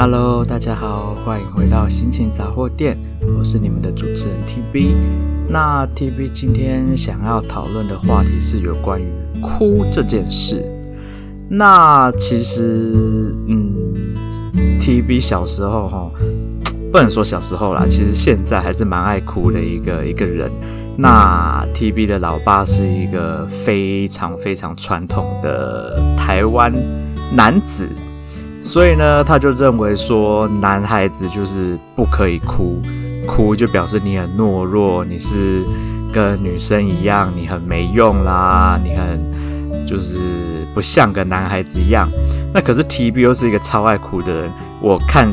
Hello，大家好，欢迎回到心情杂货店，我是你们的主持人 TB。那 TB 今天想要讨论的话题是有关于哭这件事。那其实，嗯，TB 小时候哈，不能说小时候啦，其实现在还是蛮爱哭的一个一个人。那 TB 的老爸是一个非常非常传统的台湾男子。所以呢，他就认为说，男孩子就是不可以哭，哭就表示你很懦弱，你是跟女生一样，你很没用啦，你很就是不像个男孩子一样。那可是 TB 又是一个超爱哭的人，我看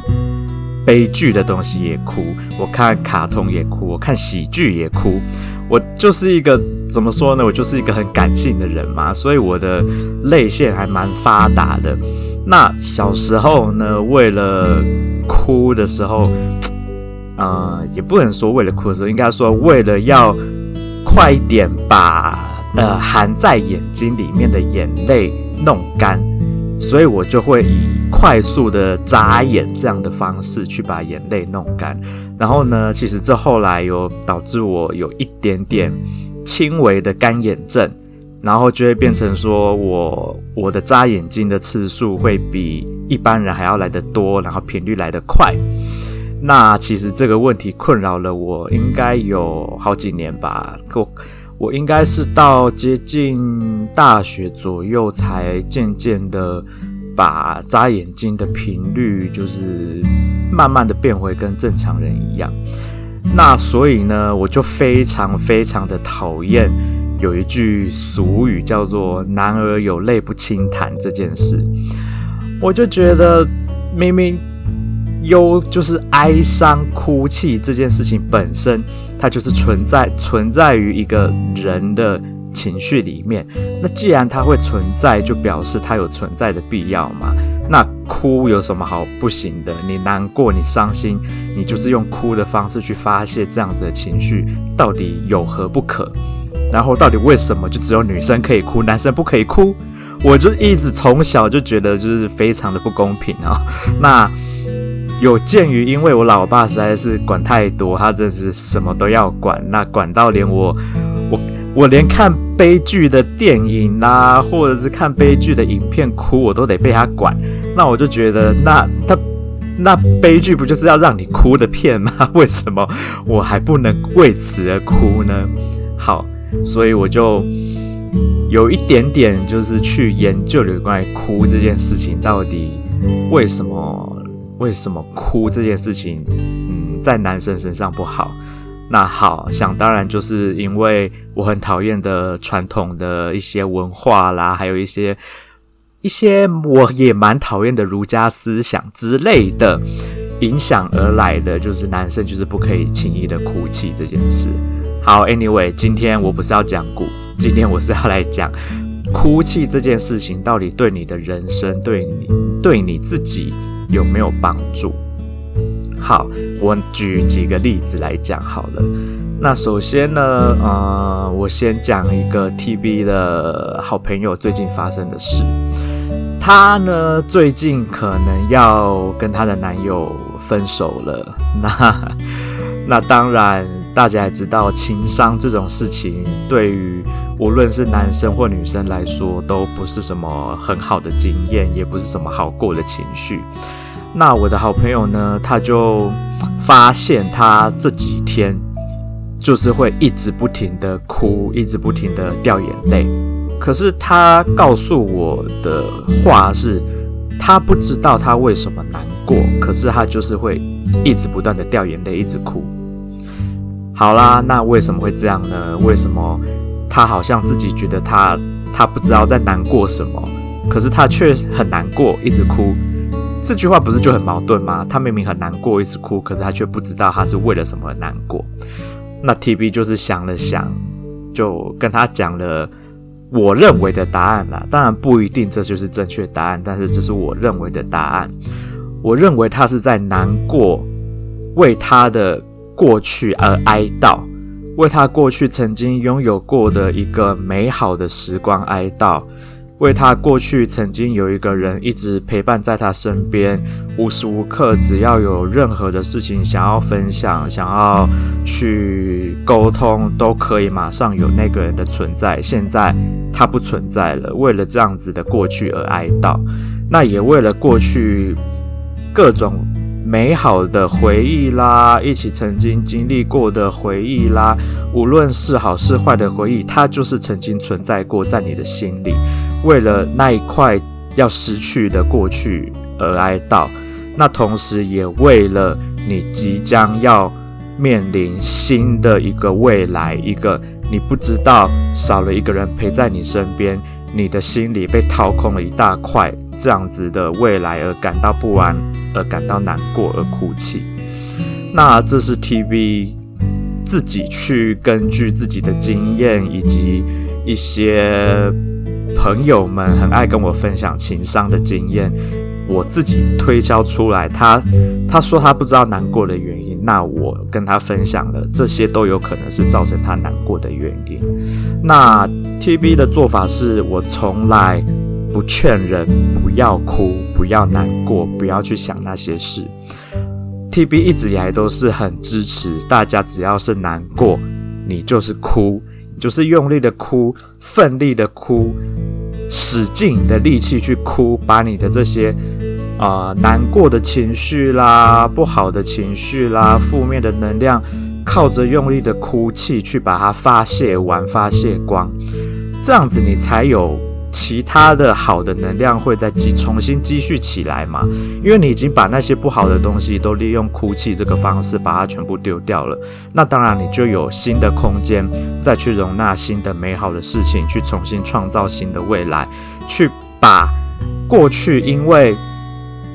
悲剧的东西也哭，我看卡通也哭，我看喜剧也哭，我就是一个怎么说呢？我就是一个很感性的人嘛，所以我的泪腺还蛮发达的。那小时候呢，为了哭的时候，呃，也不能说为了哭的时候，应该说为了要快一点把呃含在眼睛里面的眼泪弄干，所以我就会以快速的眨眼这样的方式去把眼泪弄干。然后呢，其实这后来有导致我有一点点轻微的干眼症。然后就会变成说我我的眨眼睛的次数会比一般人还要来得多，然后频率来得快。那其实这个问题困扰了我应该有好几年吧。我我应该是到接近大学左右才渐渐的把眨眼睛的频率就是慢慢的变回跟正常人一样。那所以呢，我就非常非常的讨厌。有一句俗语叫做“男儿有泪不轻弹”这件事，我就觉得明明忧就是哀伤、哭泣这件事情本身，它就是存在存在于一个人的情绪里面。那既然它会存在，就表示它有存在的必要嘛。那哭有什么好不行的？你难过、你伤心，你就是用哭的方式去发泄这样子的情绪，到底有何不可？然后到底为什么就只有女生可以哭，男生不可以哭？我就一直从小就觉得就是非常的不公平啊。那有鉴于因为我老爸实在是管太多，他真是什么都要管，那管到连我我我连看悲剧的电影啦，或者是看悲剧的影片哭，我都得被他管。那我就觉得，那他那悲剧不就是要让你哭的片吗？为什么我还不能为此而哭呢？好。所以我就有一点点，就是去研究有关于哭这件事情，到底为什么为什么哭这件事情，嗯，在男生身上不好。那好，想当然就是因为我很讨厌的传统的一些文化啦，还有一些一些我也蛮讨厌的儒家思想之类的影响而来的，就是男生就是不可以轻易的哭泣这件事。好，Anyway，今天我不是要讲古，今天我是要来讲哭泣这件事情到底对你的人生、对你、对你自己有没有帮助？好，我举几个例子来讲好了。那首先呢，呃，我先讲一个 TB 的好朋友最近发生的事。她呢，最近可能要跟她的男友分手了。那，那当然。大家也知道，情伤这种事情，对于无论是男生或女生来说，都不是什么很好的经验，也不是什么好过的情绪。那我的好朋友呢，他就发现他这几天就是会一直不停的哭，一直不停的掉眼泪。可是他告诉我的话是，他不知道他为什么难过，可是他就是会一直不断的掉眼泪，一直哭。好啦，那为什么会这样呢？为什么他好像自己觉得他他不知道在难过什么，可是他却很难过，一直哭。这句话不是就很矛盾吗？他明明很难过，一直哭，可是他却不知道他是为了什么而难过。那 TB 就是想了想，就跟他讲了我认为的答案啦。当然不一定这就是正确答案，但是这是我认为的答案。我认为他是在难过，为他的。过去而哀悼，为他过去曾经拥有过的一个美好的时光哀悼，为他过去曾经有一个人一直陪伴在他身边，无时无刻只要有任何的事情想要分享、想要去沟通，都可以马上有那个人的存在。现在他不存在了，为了这样子的过去而哀悼，那也为了过去各种美好的回忆啦，一起曾经经历过的回忆啦，无论是好是坏的回忆，它就是曾经存在过在你的心里。为了那一块要失去的过去而哀悼，那同时也为了你即将要面临新的一个未来，一个你不知道少了一个人陪在你身边，你的心里被掏空了一大块，这样子的未来而感到不安，而感到难过，而哭泣。那这是 TV 自己去根据自己的经验以及一些。朋友们很爱跟我分享情商的经验，我自己推敲出来，他他说他不知道难过的原因，那我跟他分享了，这些都有可能是造成他难过的原因。那 TB 的做法是我从来不劝人不要哭，不要难过，不要去想那些事。TB 一直以来都是很支持大家，只要是难过，你就是哭。就是用力的哭，奋力的哭，使尽你的力气去哭，把你的这些啊、呃、难过的情绪啦、不好的情绪啦、负面的能量，靠着用力的哭泣去把它发泄完、发泄光，这样子你才有。其他的好的能量会再积重新积蓄起来嘛？因为你已经把那些不好的东西都利用哭泣这个方式把它全部丢掉了，那当然你就有新的空间再去容纳新的美好的事情，去重新创造新的未来，去把过去因为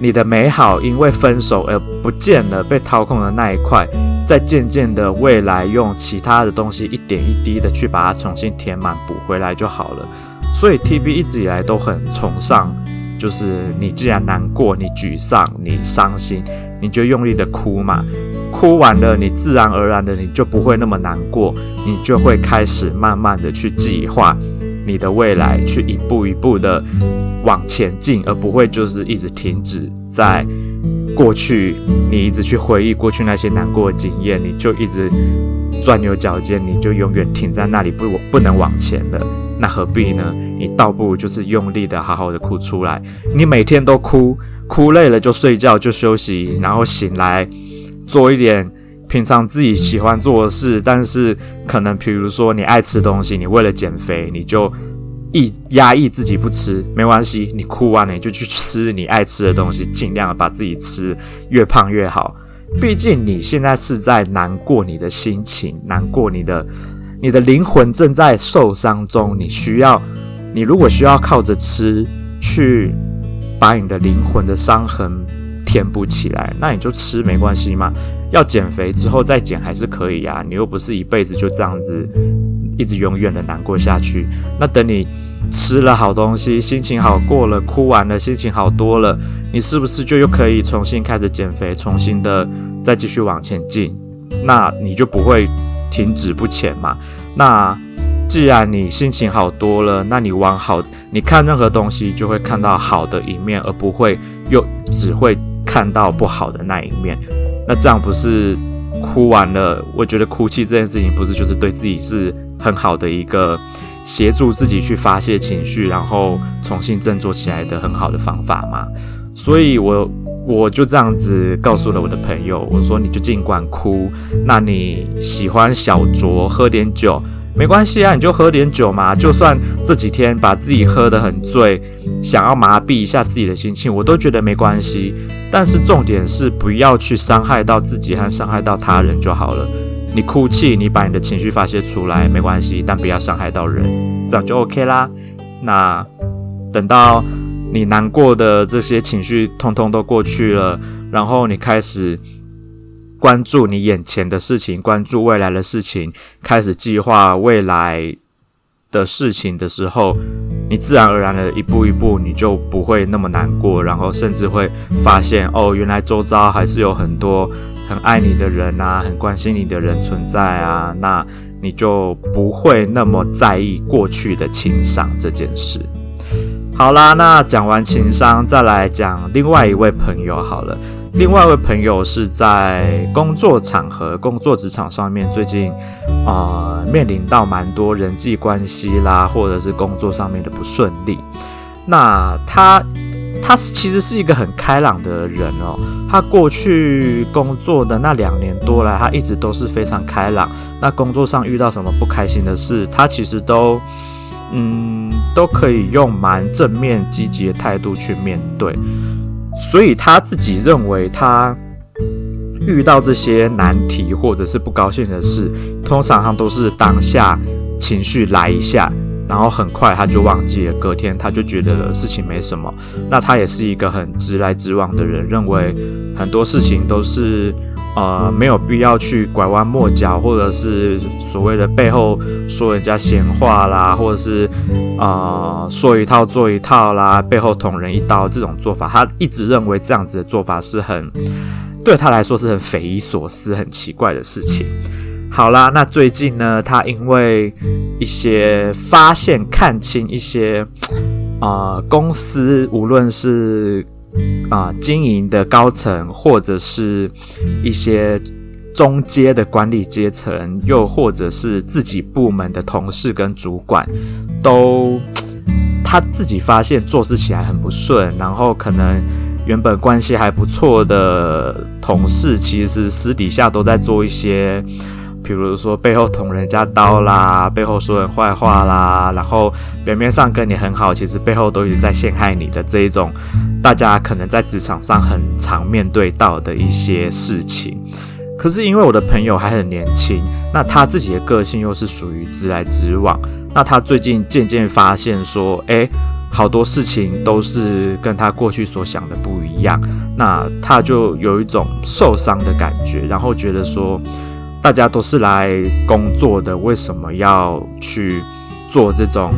你的美好因为分手而不见了被掏空的那一块，再渐渐的未来用其他的东西一点一滴的去把它重新填满补回来就好了。所以 TB 一直以来都很崇尚，就是你既然难过、你沮丧、你伤心，你就用力的哭嘛，哭完了，你自然而然的你就不会那么难过，你就会开始慢慢的去计划你的未来，去一步一步的往前进，而不会就是一直停止在过去，你一直去回忆过去那些难过的经验，你就一直钻牛角尖，你就永远停在那里，不不能往前了。那何必呢？你倒不如就是用力的好好的哭出来。你每天都哭，哭累了就睡觉就休息，然后醒来做一点平常自己喜欢做的事。但是可能比如说你爱吃东西，你为了减肥，你就抑压抑自己不吃，没关系。你哭完了你就去吃你爱吃的东西，尽量把自己吃越胖越好。毕竟你现在是在难过你的心情，难过你的。你的灵魂正在受伤中，你需要，你如果需要靠着吃去把你的灵魂的伤痕填补起来，那你就吃没关系嘛。要减肥之后再减还是可以呀，你又不是一辈子就这样子一直永远的难过下去。那等你吃了好东西，心情好过了，哭完了，心情好多了，你是不是就又可以重新开始减肥，重新的再继续往前进？那你就不会。停止不前嘛？那既然你心情好多了，那你往好，你看任何东西就会看到好的一面，而不会又只会看到不好的那一面。那这样不是哭完了？我觉得哭泣这件事情不是就是对自己是很好的一个协助自己去发泄情绪，然后重新振作起来的很好的方法嘛？所以我。我就这样子告诉了我的朋友，我说你就尽管哭，那你喜欢小酌喝点酒没关系啊，你就喝点酒嘛，就算这几天把自己喝得很醉，想要麻痹一下自己的心情，我都觉得没关系。但是重点是不要去伤害到自己和伤害到他人就好了。你哭泣，你把你的情绪发泄出来没关系，但不要伤害到人，这样就 OK 啦。那等到。你难过的这些情绪通通都过去了，然后你开始关注你眼前的事情，关注未来的事情，开始计划未来的事情的时候，你自然而然的一步一步，你就不会那么难过，然后甚至会发现，哦，原来周遭还是有很多很爱你的人啊，很关心你的人存在啊，那你就不会那么在意过去的情伤这件事。好啦，那讲完情商，再来讲另外一位朋友好了。另外一位朋友是在工作场合、工作职场上面，最近啊、面临到蛮多人际关系啦，或者是工作上面的不顺利。那他他其实是一个很开朗的人哦。他过去工作的那两年多来，他一直都是非常开朗。那工作上遇到什么不开心的事，他其实都嗯都可以用蛮正面积极的态度去面对。所以他自己认为，他遇到这些难题或者是不高兴的事，通常他都是当下情绪来一下，然后很快他就忘记了，隔天他就觉得事情没什么。那他也是一个很直来直往的人，认为很多事情都是。呃，没有必要去拐弯抹角，或者是所谓的背后说人家闲话啦，或者是呃说一套做一套啦，背后捅人一刀这种做法，他一直认为这样子的做法是很对他来说是很匪夷所思、很奇怪的事情。好啦，那最近呢，他因为一些发现、看清一些呃公司，无论是啊、经营的高层，或者是一些中阶的管理阶层，又或者是自己部门的同事跟主管，都他自己发现做事起来很不顺，然后可能原本关系还不错的同事，其实私底下都在做一些。比如说背后捅人家刀啦，背后说人坏话啦，然后表面上跟你很好，其实背后都一直在陷害你的这一种，大家可能在职场上很常面对到的一些事情。可是因为我的朋友还很年轻，那他自己的个性又是属于直来直往，那他最近渐渐发现说，诶，好多事情都是跟他过去所想的不一样，那他就有一种受伤的感觉，然后觉得说。大家都是来工作的，为什么要去做这种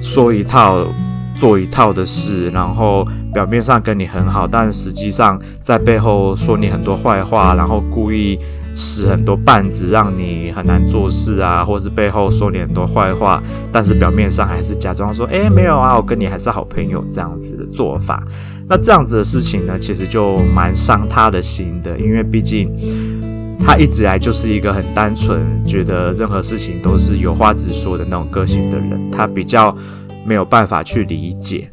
说一套做一套的事？然后表面上跟你很好，但实际上在背后说你很多坏话，然后故意使很多绊子让你很难做事啊，或是背后说你很多坏话，但是表面上还是假装说，诶，没有啊，我跟你还是好朋友这样子的做法。那这样子的事情呢，其实就蛮伤他的心的，因为毕竟。他一直来就是一个很单纯，觉得任何事情都是有话直说的那种个性的人。他比较没有办法去理解，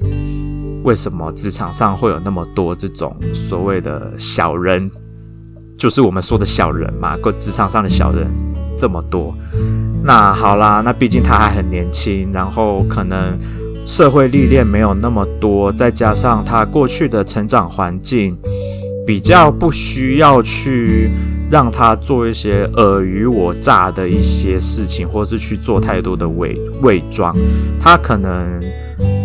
为什么职场上会有那么多这种所谓的小人，就是我们说的小人嘛，个职场上的小人这么多。那好啦，那毕竟他还很年轻，然后可能社会历练没有那么多，再加上他过去的成长环境比较不需要去。让他做一些尔虞我诈的一些事情，或是去做太多的伪伪装。他可能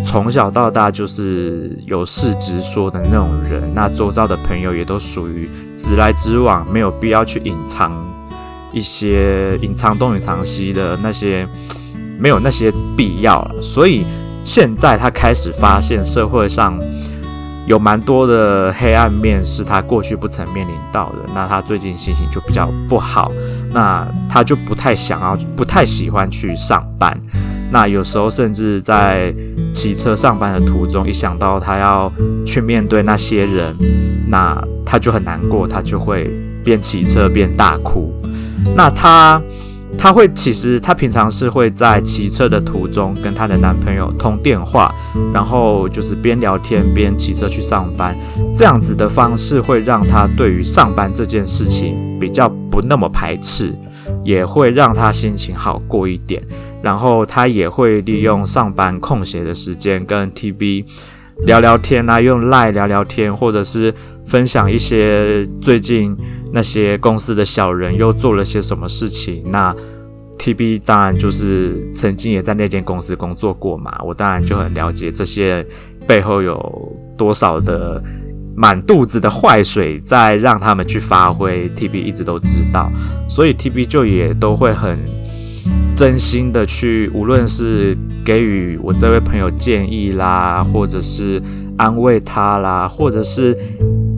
从小到大就是有事直说的那种人，那周遭的朋友也都属于直来直往，没有必要去隐藏一些隐藏东隐藏西的那些，没有那些必要了。所以现在他开始发现社会上。有蛮多的黑暗面是他过去不曾面临到的，那他最近心情就比较不好，那他就不太想要，不太喜欢去上班，那有时候甚至在骑车上班的途中，一想到他要去面对那些人，那他就很难过，他就会边骑车边大哭，那他。她会，其实她平常是会在骑车的途中跟她的男朋友通电话，然后就是边聊天边骑车去上班，这样子的方式会让她对于上班这件事情比较不那么排斥，也会让她心情好过一点。然后她也会利用上班空闲的时间跟 TB 聊聊天啊，用 Line 聊聊天，或者是分享一些最近。那些公司的小人又做了些什么事情？那 TB 当然就是曾经也在那间公司工作过嘛，我当然就很了解这些背后有多少的满肚子的坏水在让他们去发挥，TB 一直都知道，所以 TB 就也都会很真心的去，无论是给予我这位朋友建议啦，或者是安慰他啦，或者是。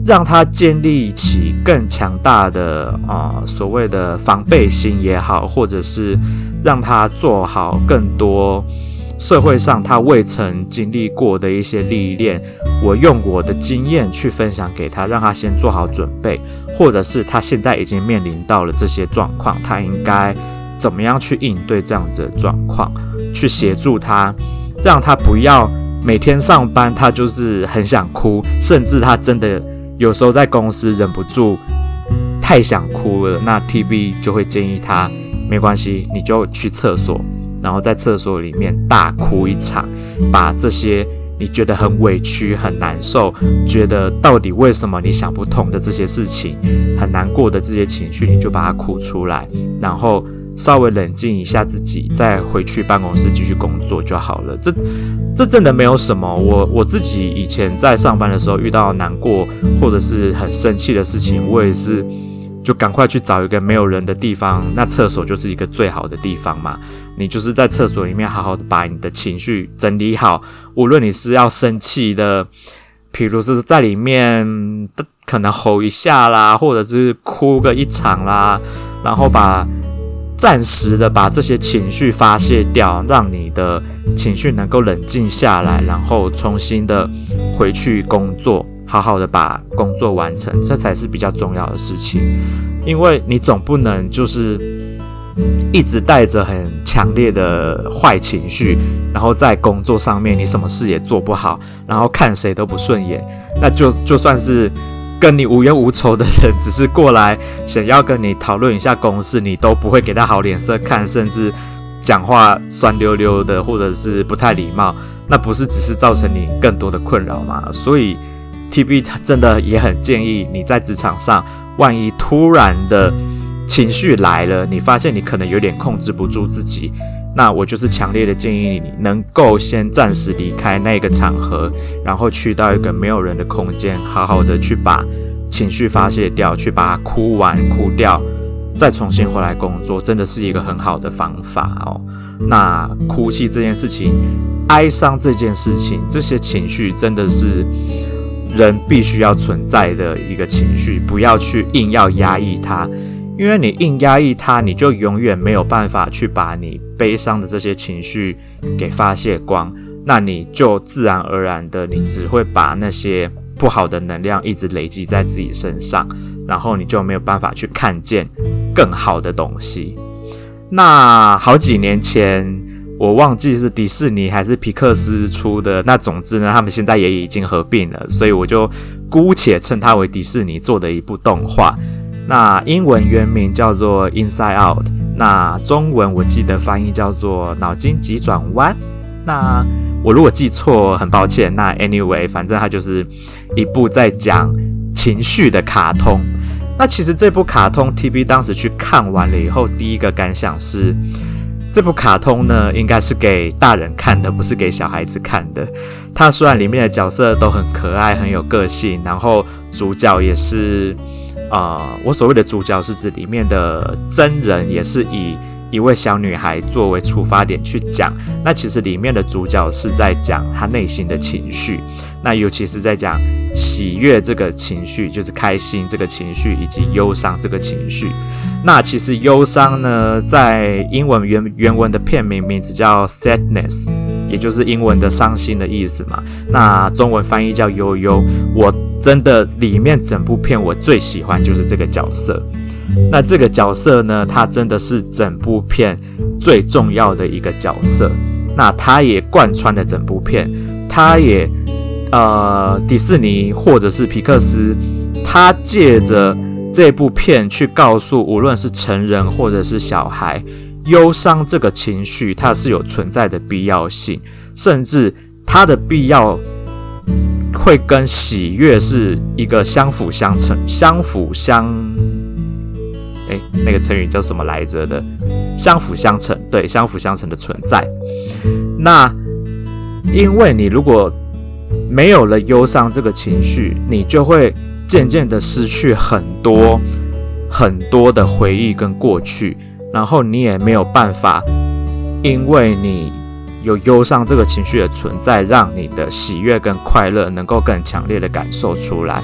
让他建立起更强大的啊、所谓的防备心也好，或者是让他做好更多社会上他未曾经历过的一些历练，我用我的经验去分享给他，让他先做好准备，或者是他现在已经面临到了这些状况，他应该怎么样去应对这样子的状况，去协助他，让他不要每天上班他就是很想哭，甚至他真的有时候在公司忍不住太想哭了，那 TB 就会建议他。没关系，你就去厕所，然后在厕所里面大哭一场，把这些你觉得很委屈、很难受，觉得到底为什么你想不通的这些事情，很难过的这些情绪，你就把它哭出来，然后稍微冷静一下自己，再回去办公室继续工作就好了。这这真的没有什么。我我自己以前在上班的时候遇到难过或者是很生气的事情，我也是。就赶快去找一个没有人的地方，那厕所就是一个最好的地方嘛。你就是在厕所里面好好的把你的情绪整理好，无论你是要生气的，譬如是在里面可能吼一下啦，或者是哭个一场啦，然后把暂时的把这些情绪发泄掉，让你的情绪能够冷静下来，然后重新的回去工作。好好的把工作完成，这才是比较重要的事情。因为你总不能就是一直带着很强烈的坏情绪，然后在工作上面你什么事也做不好，然后看谁都不顺眼。那就就算是跟你无冤无仇的人，只是过来想要跟你讨论一下公事，你都不会给他好脸色看，甚至讲话酸溜溜的，或者是不太礼貌，那不是只是造成你更多的困扰吗？所以。TB 他真的也很建议你在职场上，万一突然的情绪来了，你发现你可能有点控制不住自己，那我就是强烈的建议你能够先暂时离开那个场合，然后去到一个没有人的空间，好好的去把情绪发泄掉，去把它哭完哭掉，再重新回来工作，真的是一个很好的方法哦。那哭泣这件事情，哀伤这件事情，这些情绪真的是。人必须要存在的一个情绪，不要去硬要压抑它，因为你硬压抑它，你就永远没有办法去把你悲伤的这些情绪给发泄光，那你就自然而然的，你只会把那些不好的能量一直累积在自己身上，然后你就没有办法去看见更好的东西。那好几年前。我忘记是迪士尼还是皮克斯出的，那总之呢，他们现在也已经合并了，所以我就姑且称它为迪士尼做的一部动画。那英文原名叫做《Inside Out》，那中文我记得翻译叫做《脑筋急转弯》。那我如果记错，很抱歉。那 anyway，反正它就是一部在讲情绪的卡通。那其实这部卡通，TB 当时去看完了以后，第一个感想是。这部卡通呢，应该是给大人看的，不是给小孩子看的。它虽然里面的角色都很可爱、很有个性，然后主角也是，啊，我所谓的主角是指里面的真人，也是以。一位小女孩作为出发点去讲，那其实里面的主角是在讲她内心的情绪，那尤其是在讲喜悦这个情绪，就是开心这个情绪，以及忧伤这个情绪。那其实忧伤呢，在英文原原文的片名名字叫 sadness，也就是英文的伤心的意思嘛。那中文翻译叫悠悠。我真的里面整部片我最喜欢就是这个角色。那这个角色呢，他真的是整部片最重要的一个角色。那他也贯穿了整部片，他也呃，迪士尼或者是皮克斯，他借着这部片去告诉无论是成人或者是小孩，忧伤这个情绪它是有存在的必要性，甚至它的必要会跟喜悦是一个相辅相成、相辅相。诶，那个成语叫什么来着的？相辅相成，对，相辅相成的存在。那因为你如果没有了忧伤这个情绪，你就会渐渐的失去很多很多的回忆跟过去，然后你也没有办法，因为你有忧伤这个情绪的存在，让你的喜悦跟快乐能够更强烈的感受出来。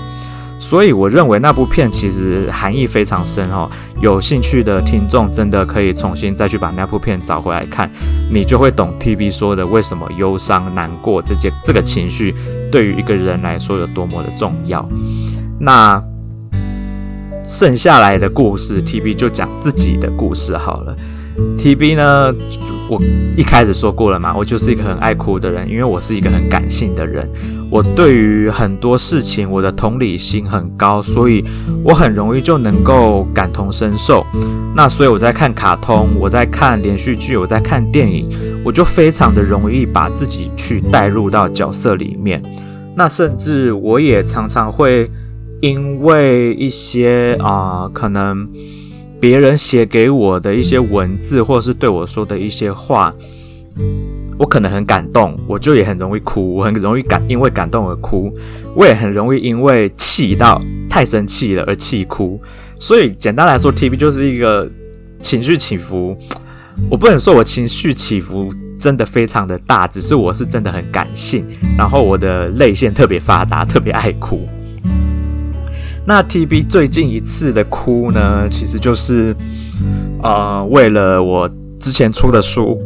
所以我认为那部片其实含义非常深哦。有兴趣的听众真的可以重新再去把那部片找回来看，你就会懂 TB 说的为什么忧伤、难过这件这个情绪对于一个人来说有多么的重要。那剩下来的故事，TB 就讲自己的故事好了。TB 呢，我一开始说过了嘛，我就是一个很爱哭的人，因为我是一个很感性的人。我对于很多事情，我的同理心很高，所以我很容易就能够感同身受。那所以我在看卡通，我在看连续剧，我在看电影，我就非常的容易把自己去带入到角色里面。那甚至我也常常会因为一些啊、可能。别人写给我的一些文字，或者是对我说的一些话，我可能很感动，我就也很容易哭，我很容易感因为感动而哭，我也很容易因为气到太生气了而气哭。所以简单来说，TB 就是一个情绪起伏。我不能说我情绪起伏真的非常的大，只是我是真的很感性，然后我的泪腺特别发达，特别爱哭。那 TB 最近一次的哭呢，其实就是，呃，为了我之前出的书，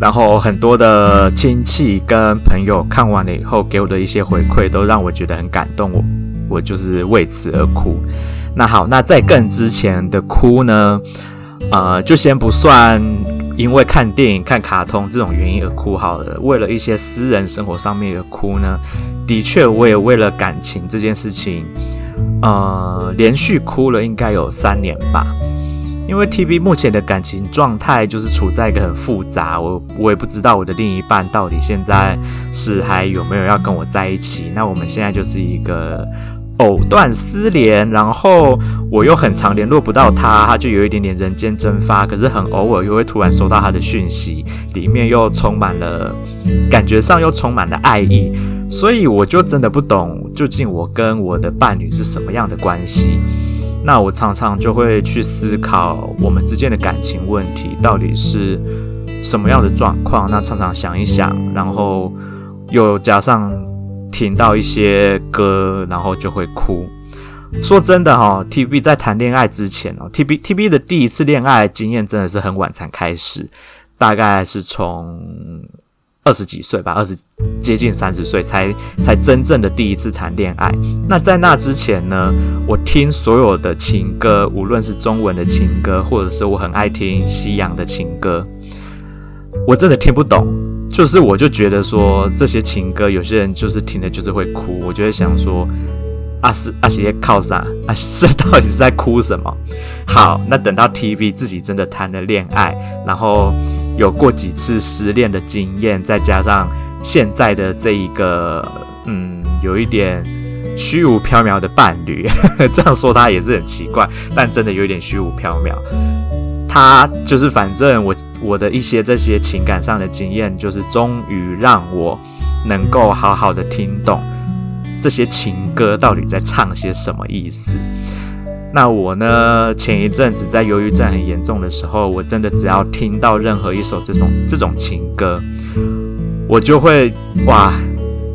然后很多的亲戚跟朋友看完了以后给我的一些回馈，都让我觉得很感动，我我就是为此而哭。那好，那在更之前的哭呢，呃，就先不算因为看电影、看卡通这种原因而哭好了，为了一些私人生活上面的哭呢，的确我也为了感情这件事情。呃，连续哭了应该有三年吧，因为 TB 目前的感情状态就是处在一个很复杂，我我也不知道我的另一半到底现在是还有没有要跟我在一起。那我们现在就是一个藕断丝连，然后我又很常联络不到他，他就有一点点人间蒸发，可是很偶尔又会突然收到他的讯息，里面又充满了，感觉上又充满了爱意。所以我就真的不懂，究竟我跟我的伴侣是什么样的关系？那我常常就会去思考我们之间的感情问题到底是什么样的状况。那常常想一想，然后又加上听到一些歌，然后就会哭。说真的哈，TB 在谈恋爱之前哦，TB TB 的第一次恋爱经验真的是很晚才开始，大概是从。二十几岁吧，二十接近三十岁才才真正的第一次谈恋爱。那在那之前呢，我听所有的情歌，无论是中文的情歌，或者是我很爱听西洋的情歌，我真的听不懂。就是我就觉得说这些情歌，有些人就是听的就是会哭。我就会想说，阿是阿些靠啥？阿是到底是在哭什么？好，那等到 TV 自己真的谈了恋爱，然后。有过几次失恋的经验，再加上现在的这一个，嗯，有一点虚无缥缈的伴侣，这样说他也是很奇怪，但真的有一点虚无缥缈。他就是反正我我的一些这些情感上的经验，就是终于让我能够好好的听懂这些情歌到底在唱些什么意思。那我呢？前一阵子在忧郁症很严重的时候，我真的只要听到任何一首这种这种情歌，我就会哇，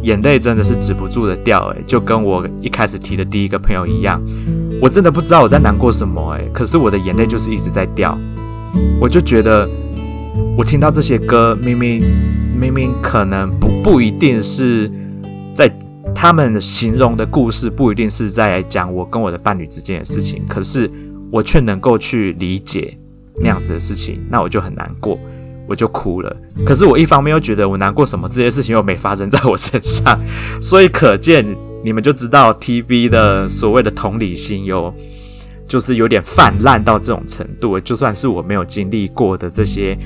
眼泪真的是止不住的掉诶，就跟我一开始提的第一个朋友一样，我真的不知道我在难过什么诶，可是我的眼泪就是一直在掉，我就觉得我听到这些歌，明明明明可能不不一定是在。他们形容的故事不一定是在讲我跟我的伴侣之间的事情，可是我却能够去理解那样子的事情，那我就很难过，我就哭了。可是我一方面又觉得我难过什么？这些事情又没发生在我身上，所以可见你们就知道 TV 的所谓的同理心有，就是有点泛滥到这种程度。就算是我没有经历过的这些。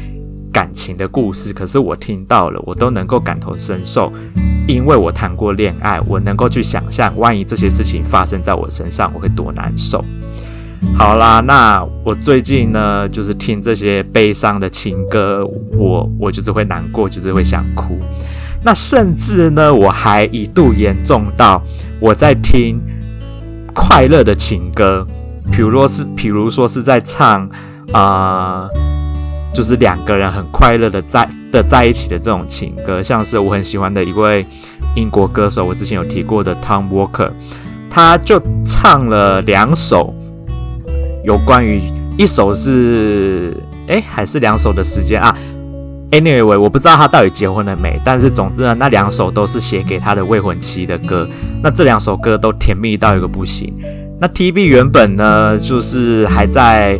感情的故事，可是我听到了，我都能够感同身受，因为我谈过恋爱，我能够去想象，万一这些事情发生在我身上，我会多难受。好啦，那我最近呢，就是听这些悲伤的情歌，我我就是会难过，就是会想哭。那甚至呢，我还一度严重到我在听快乐的情歌，比如说是，比如说是在唱啊。呃就是两个人很快乐的在的在一起的这种情歌，像是我很喜欢的一位英国歌手，我之前有提过的 Tom Walker，他就唱了两首，有关于一首是哎还是两首的时间啊？Anyway，我不知道他到底结婚了没，但是总之呢，那两首都是写给他的未婚妻的歌。那这两首歌都甜蜜到一个不行。那 TB 原本呢，就是还在。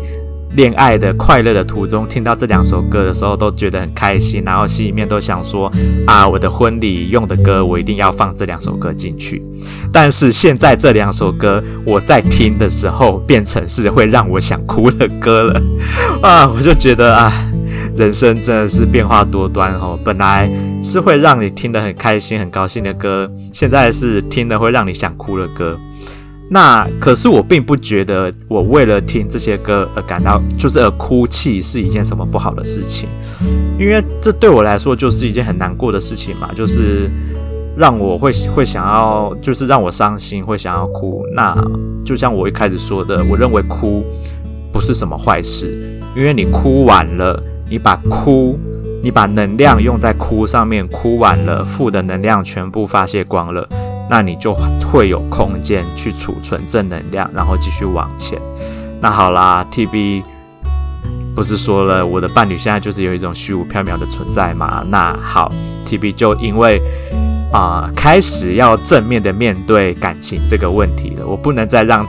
恋爱的快乐的途中，听到这两首歌的时候，都觉得很开心，然后心里面都想说：啊，我的婚礼用的歌，我一定要放这两首歌进去。但是现在这两首歌，我在听的时候，变成是会让我想哭的歌了。啊，我就觉得啊，人生真的是变化多端哦。本来是会让你听得很开心、很高兴的歌，现在是听了会让你想哭的歌。那可是我并不觉得我为了听这些歌而感到就是而哭泣是一件什么不好的事情，因为这对我来说就是一件很难过的事情嘛，就是让我会会想要，就是让我伤心，会想要哭。那就像我一开始说的，我认为哭不是什么坏事，因为你哭完了，你把哭，你把能量用在哭上面，哭完了，负的能量全部发泄光了。那你就会有空间去储存正能量，然后继续往前。那好啦，TB 不是说了我的伴侣现在就是有一种虚无缥缈的存在吗？那好，TB 就因为啊、开始要正面的面对感情这个问题了，我不能再让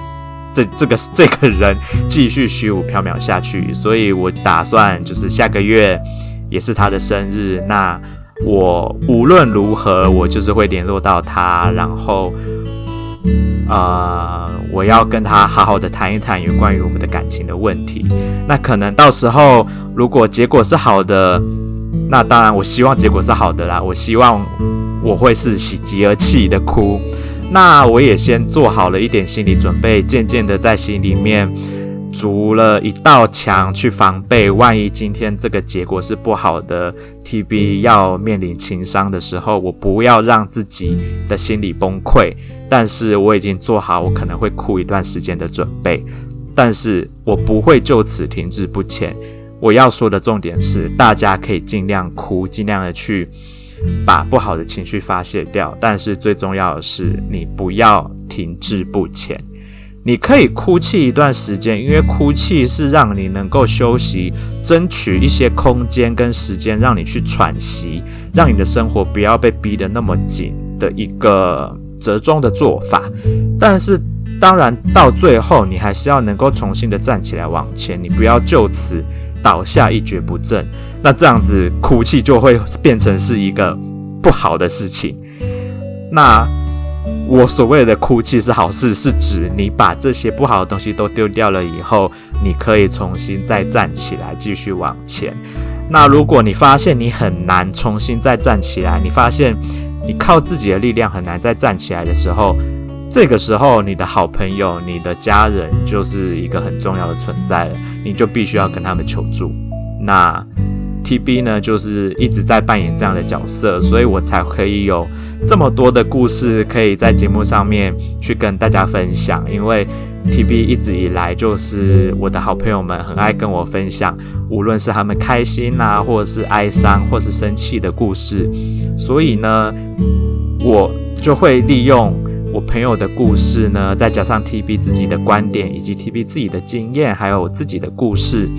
这这个这个人继续虚无缥缈下去，所以我打算就是下个月也是他的生日，那。我无论如何，我就是会联络到他，然后，呃，我要跟他好好的谈一谈有关于我们的感情的问题。那可能到时候如果结果是好的，那当然我希望结果是好的啦。我希望我会是喜极而泣的哭。那我也先做好了一点心理准备，渐渐的在心里面。筑了一道墙去防备，万一今天这个结果是不好的，TB 要面临情伤的时候，我不要让自己的心理崩溃。但是我已经做好我可能会哭一段时间的准备，但是我不会就此停滞不前。我要说的重点是，大家可以尽量哭，尽量的去把不好的情绪发泄掉，但是最重要的是，你不要停滞不前。你可以哭泣一段时间，因为哭泣是让你能够休息，争取一些空间跟时间，让你去喘息，让你的生活不要被逼得那么紧的一个折中的做法。但是，当然到最后，你还是要能够重新的站起来往前，你不要就此倒下一蹶不振。那这样子哭泣就会变成是一个不好的事情。那。我所谓的哭泣是好事，是指你把这些不好的东西都丢掉了以后，你可以重新再站起来，继续往前。那如果你发现你很难重新再站起来，你发现你靠自己的力量很难再站起来的时候，这个时候你的好朋友、你的家人就是一个很重要的存在了，你就必须要跟他们求助。那 TB 呢，就是一直在扮演这样的角色，所以我才可以有。这么多的故事可以在节目上面去跟大家分享，因为 TB 一直以来就是我的好朋友们很爱跟我分享，无论是他们开心呐、啊，或者是哀伤，或是生气的故事，所以呢，我就会利用我朋友的故事呢，再加上 TB 自己的观点，以及 TB 自己的经验，还有我自己的故事，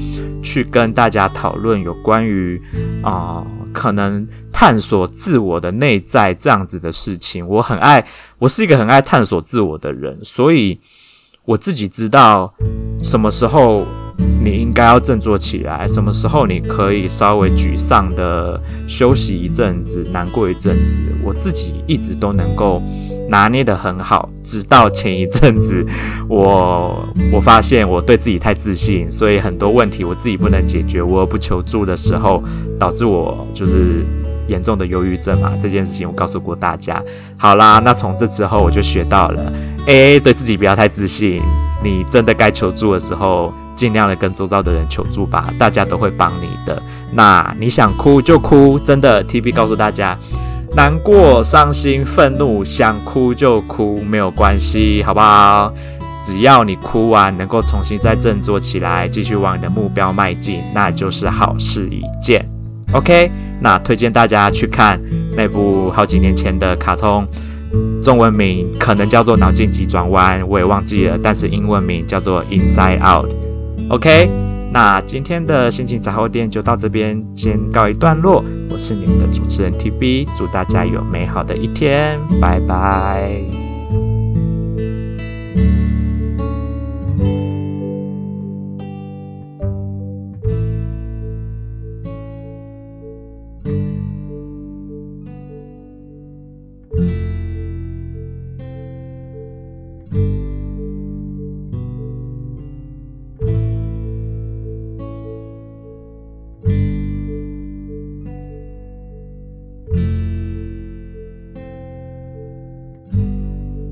去跟大家讨论有关于啊、可能。探索自我的内在这样子的事情，我很爱，我是一个很爱探索自我的人，所以我自己知道什么时候你应该要振作起来，什么时候你可以稍微沮丧的休息一阵子，难过一阵子，我自己一直都能够拿捏得很好。直到前一阵子，我我发现我对自己太自信，所以很多问题我自己不能解决，我不求助的时候，导致我就是。严重的忧郁症嘛，这件事情我告诉过大家。好啦，那从这之后我就学到了，诶，对自己不要太自信。你真的该求助的时候，尽量的跟周遭的人求助吧，大家都会帮你的。那你想哭就哭，真的，TB 告诉大家，难过、伤心、愤怒，想哭就哭，没有关系，好不好？只要你哭完能够重新再振作起来，继续往你的目标迈进，那就是好事一件。OK，那推荐大家去看那部好几年前的卡通中文名可能叫做脑筋急转弯，我也忘记了，但是英文名叫做 Inside Out。OK，那今天的心情杂货店就到这边先告一段落。我是你们的主持人 TB，祝大家有美好的一天，拜拜。